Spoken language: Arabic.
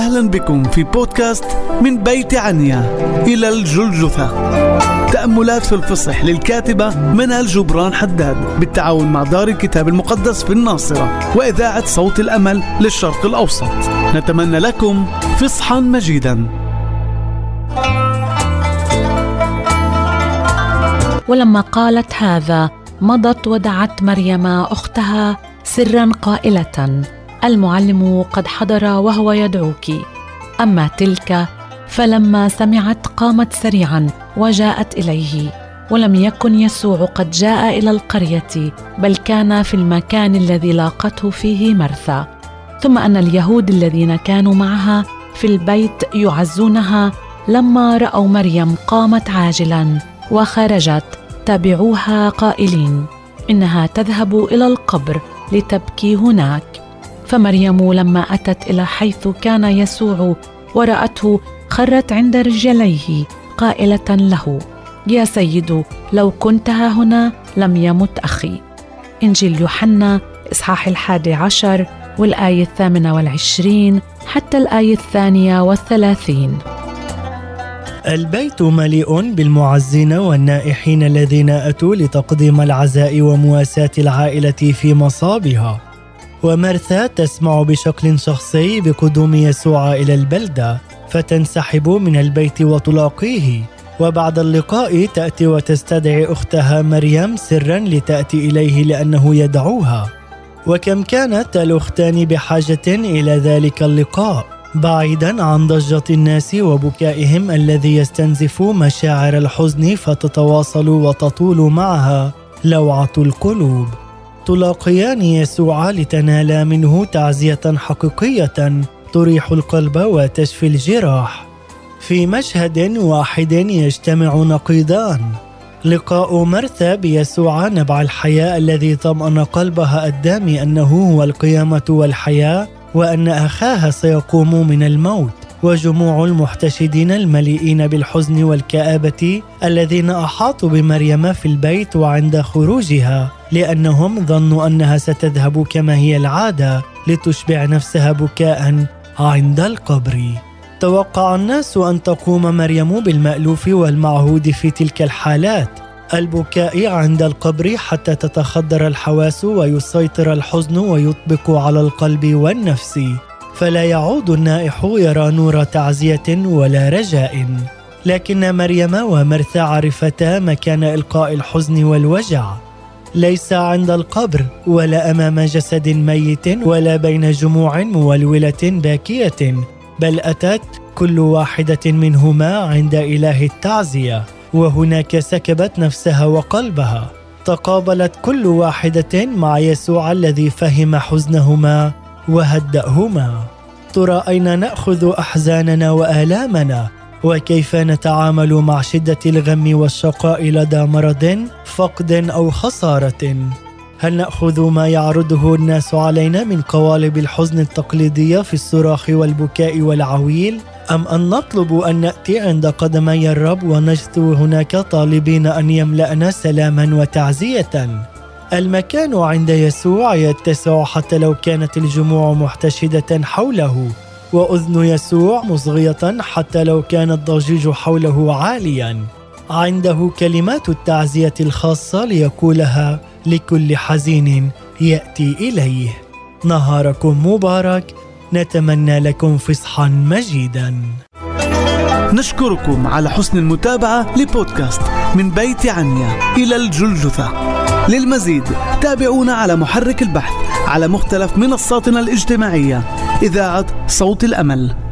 أهلا بكم في بودكاست من بيت عنيا إلى الجلجثة. تأملات في الفصح للكاتبة منال جبران حداد بالتعاون مع دار الكتاب المقدس في الناصرة وإذاعة صوت الأمل للشرق الأوسط. نتمنى لكم فصحا مجيدا. ولما قالت هذا مضت ودعت مريم أختها سرا قائلة المعلم قد حضر وهو يدعوك. أما تلك فلما سمعت قامت سريعا وجاءت إليه. ولم يكن يسوع قد جاء إلى القرية بل كان في المكان الذي لاقته فيه مرثا. ثم أن اليهود الذين كانوا معها في البيت يعزونها لما رأوا مريم قامت عاجلا وخرجت تبعوها قائلين إنها تذهب إلى القبر لتبكي هناك. فمريم لما أتت إلى حيث كان يسوع ورأته خرت عند رجليه قائلة له يا سيد لو كنت ها هنا لم يمت أخي. إنجيل يوحنا إصحاح الحادي عشر والآية الثامنة والعشرين حتى الآية الثانية والثلاثين. البيت مليء بالمعزين والنائحين الذين أتوا لتقديم العزاء ومواساة العائلة في مصابها. ومرثا تسمع بشكل شخصي بقدوم يسوع إلى البلدة فتنسحب من البيت وتلاقيه. وبعد اللقاء تأتي وتستدعي أختها مريم سرا لتأتي إليه لأنه يدعوها. وكم كانت الأختان بحاجة إلى ذلك اللقاء بعيدا عن ضجة الناس وبكائهم الذي يستنزف مشاعر الحزن فتتواصل وتطول معها لوعة القلوب. تلاقيان يسوع لتنالا منه تعزية حقيقية تريح القلب وتشفي الجراح. في مشهد واحد يجتمع نقيضان. لقاء مرثا بيسوع نبع الحياة الذي طمأن قلبها الدامي أنه هو القيامة والحياة وأن اخاها سيقوم من الموت. وجموع المحتشدين المليئين بالحزن والكآبة الذين أحاطوا بمريم في البيت وعند خروجها لأنهم ظنوا أنها ستذهب كما هي العادة لتشبع نفسها بكاء عند القبر. توقع الناس أن تقوم مريم بالمألوف والمعهود في تلك الحالات البكاء عند القبر حتى تتخدر الحواس ويسيطر الحزن ويطبق على القلب والنفس فلا يعود النائح يرى نور تعزية ولا رجاء. لكن مريم ومرثى عرفتا مكان إلقاء الحزن والوجع. ليس عند القبر ولا أمام جسد ميت ولا بين جموع مولولة باكية. بل أتت كل واحدة منهما عند إله التعزية. وهناك سكبت نفسها وقلبها. تقابلت كل واحدة مع يسوع الذي فهم حزنهما. وهدأهما. ترى أين نأخذ أحزاننا وآلامنا؟ وكيف نتعامل مع شدة الغم والشقاء لدى مرض فقد أو خسارة؟ هل نأخذ ما يعرضه الناس علينا من قوالب الحزن التقليدية في الصراخ والبكاء والعويل؟ أم أن نطلب أن نأتي عند قدمي الرب ونجثو هناك طالبين أن يملأنا سلاما وتعزية؟ المكان عند يسوع يتسع حتى لو كانت الجموع محتشدة حوله وأذن يسوع مصغية حتى لو كان الضجيج حوله عاليا. عنده كلمات التعزية الخاصة ليقولها لكل حزين يأتي إليه. نهاركم مبارك. نتمنى لكم فصحا مجيدا. نشكركم على حسن المتابعة لبودكاست من بيت عنيا. إلى الجلجثة. للمزيد تابعونا على محرك البحث على مختلف منصاتنا الاجتماعية إذاعة صوت الأمل.